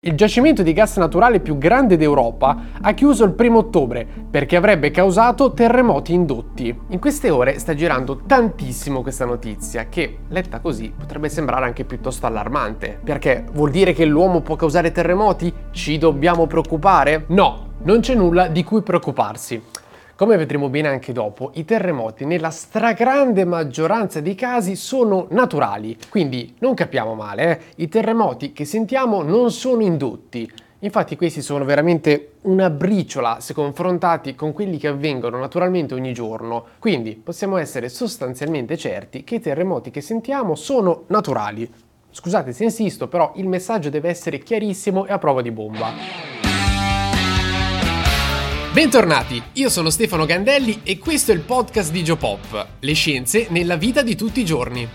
Il giacimento di gas naturale più grande d'Europa ha chiuso il primo ottobre perché avrebbe causato terremoti indotti. In queste ore sta girando tantissimo questa notizia che, letta così, potrebbe sembrare anche piuttosto allarmante. Perché vuol dire che l'uomo può causare terremoti? Ci dobbiamo preoccupare? No, non c'è nulla di cui preoccuparsi. Come vedremo bene anche dopo, i terremoti nella stragrande maggioranza dei casi sono naturali, quindi non capiamo male, eh? i terremoti che sentiamo non sono indotti. Infatti questi sono veramente una briciola se confrontati con quelli che avvengono naturalmente ogni giorno, quindi possiamo essere sostanzialmente certi che i terremoti che sentiamo sono naturali. Scusate se insisto, però il messaggio deve essere chiarissimo e a prova di bomba. Bentornati, io sono Stefano Gandelli e questo è il podcast di Geopop, le scienze nella vita di tutti i giorni.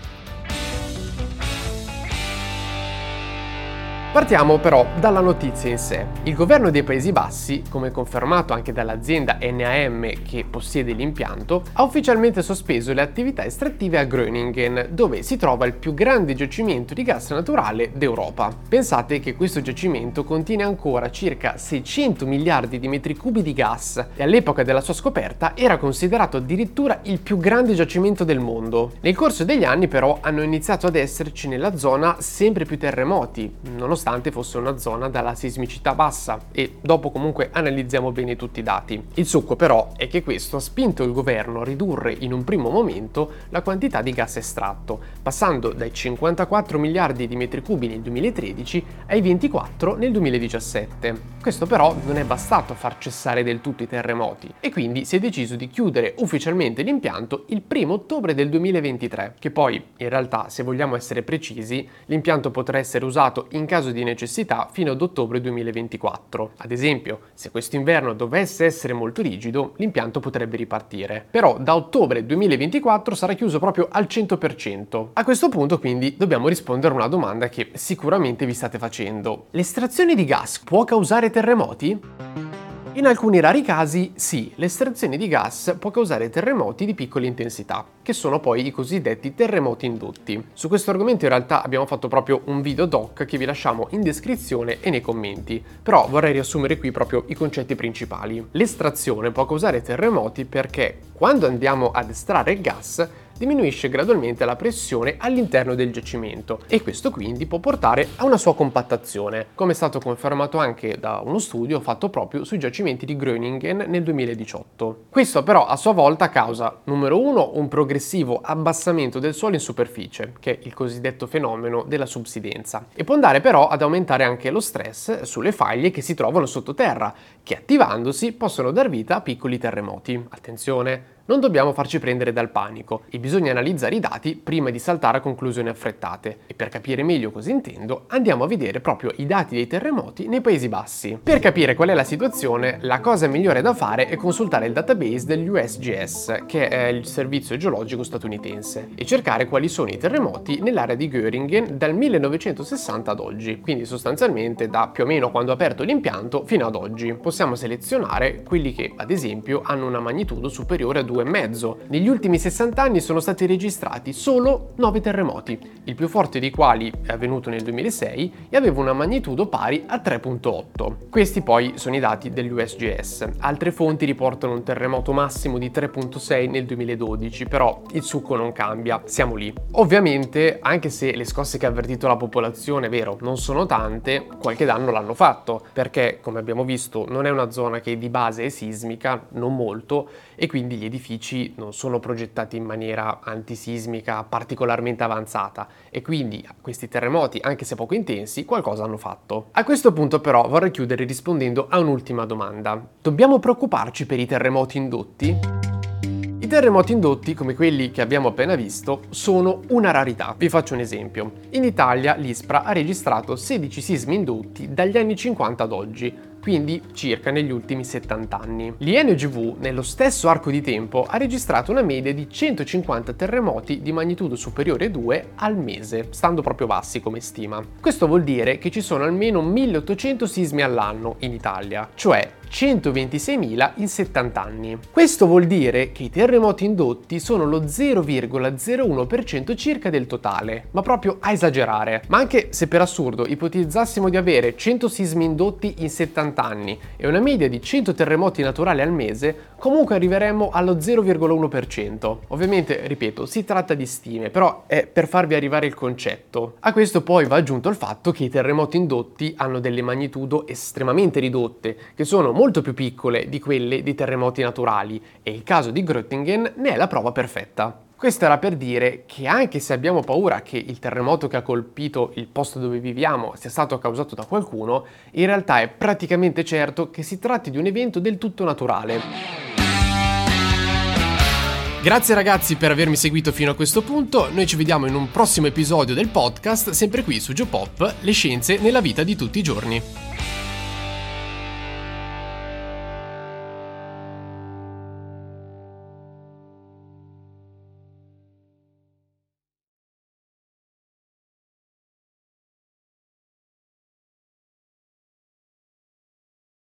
Partiamo però dalla notizia in sé. Il governo dei Paesi Bassi, come confermato anche dall'azienda NAM che possiede l'impianto, ha ufficialmente sospeso le attività estrattive a Groningen, dove si trova il più grande giacimento di gas naturale d'Europa. Pensate che questo giacimento contiene ancora circa 600 miliardi di metri cubi di gas e all'epoca della sua scoperta era considerato addirittura il più grande giacimento del mondo. Nel corso degli anni però hanno iniziato ad esserci nella zona sempre più terremoti, nonostante nonostante fosse una zona dalla sismicità bassa e dopo comunque analizziamo bene tutti i dati. Il succo però è che questo ha spinto il governo a ridurre in un primo momento la quantità di gas estratto, passando dai 54 miliardi di metri cubi nel 2013 ai 24 nel 2017. Questo però non è bastato a far cessare del tutto i terremoti e quindi si è deciso di chiudere ufficialmente l'impianto il 1 ottobre del 2023, che poi in realtà se vogliamo essere precisi l'impianto potrà essere usato in caso di di necessità fino ad ottobre 2024. Ad esempio, se questo inverno dovesse essere molto rigido, l'impianto potrebbe ripartire. Però da ottobre 2024 sarà chiuso proprio al 100%. A questo punto quindi dobbiamo rispondere a una domanda che sicuramente vi state facendo. L'estrazione di gas può causare terremoti? In alcuni rari casi sì, l'estrazione di gas può causare terremoti di piccola intensità, che sono poi i cosiddetti terremoti indotti. Su questo argomento in realtà abbiamo fatto proprio un video doc che vi lasciamo in descrizione e nei commenti, però vorrei riassumere qui proprio i concetti principali. L'estrazione può causare terremoti perché quando andiamo ad estrarre il gas diminuisce gradualmente la pressione all'interno del giacimento e questo quindi può portare a una sua compattazione, come è stato confermato anche da uno studio fatto proprio sui giacimenti di Groningen nel 2018. Questo però a sua volta causa, numero uno, un progressivo abbassamento del suolo in superficie, che è il cosiddetto fenomeno della subsidenza, e può andare però ad aumentare anche lo stress sulle faglie che si trovano sottoterra, che attivandosi possono dar vita a piccoli terremoti. Attenzione, non dobbiamo farci prendere dal panico e bisogna analizzare i dati prima di saltare a conclusioni affrettate. E per capire meglio cosa intendo, andiamo a vedere proprio i dati dei terremoti nei Paesi Bassi. Per capire qual è la situazione, la cosa migliore da fare è consultare il database dell'USGS, che è il servizio geologico statunitense, e cercare quali sono i terremoti nell'area di Göringen dal 1960 ad oggi, quindi sostanzialmente da più o meno quando ha aperto l'impianto fino ad oggi. Possiamo selezionare quelli che, ad esempio, hanno una magnitudo superiore a 2 2,5. Negli ultimi 60 anni sono stati registrati solo 9 terremoti, il più forte dei quali è avvenuto nel 2006 e aveva una magnitudo pari a 3.8. Questi poi sono i dati dell'USGS. Altre fonti riportano un terremoto massimo di 3.6 nel 2012, però il succo non cambia, siamo lì. Ovviamente, anche se le scosse che ha avvertito la popolazione, vero, non sono tante, qualche danno l'hanno fatto, perché come abbiamo visto non è una zona che di base è sismica, non molto, e quindi gli edifici edifici non sono progettati in maniera antisismica particolarmente avanzata e quindi questi terremoti, anche se poco intensi, qualcosa hanno fatto. A questo punto però vorrei chiudere rispondendo a un'ultima domanda. Dobbiamo preoccuparci per i terremoti indotti? I terremoti indotti, come quelli che abbiamo appena visto, sono una rarità. Vi faccio un esempio. In Italia l'ISPRA ha registrato 16 sismi indotti dagli anni 50 ad oggi, quindi circa negli ultimi 70 anni. L'INGV, nello stesso arco di tempo, ha registrato una media di 150 terremoti di magnitudo superiore a 2 al mese, stando proprio bassi come stima. Questo vuol dire che ci sono almeno 1800 sismi all'anno in Italia, cioè 126.000 in 70 anni. Questo vuol dire che i terremoti indotti sono lo 0,01% circa del totale, ma proprio a esagerare. Ma anche se per assurdo ipotizzassimo di avere 100 sismi indotti in 70 anni e una media di 100 terremoti naturali al mese, comunque arriveremmo allo 0,1%. Ovviamente, ripeto, si tratta di stime, però è per farvi arrivare il concetto. A questo poi va aggiunto il fatto che i terremoti indotti hanno delle magnitudo estremamente ridotte, che sono molto più piccole di quelle di terremoti naturali, e il caso di Gröttingen ne è la prova perfetta. Questo era per dire che anche se abbiamo paura che il terremoto che ha colpito il posto dove viviamo sia stato causato da qualcuno, in realtà è praticamente certo che si tratti di un evento del tutto naturale. Grazie ragazzi per avermi seguito fino a questo punto, noi ci vediamo in un prossimo episodio del podcast, sempre qui su Geopop, le scienze nella vita di tutti i giorni.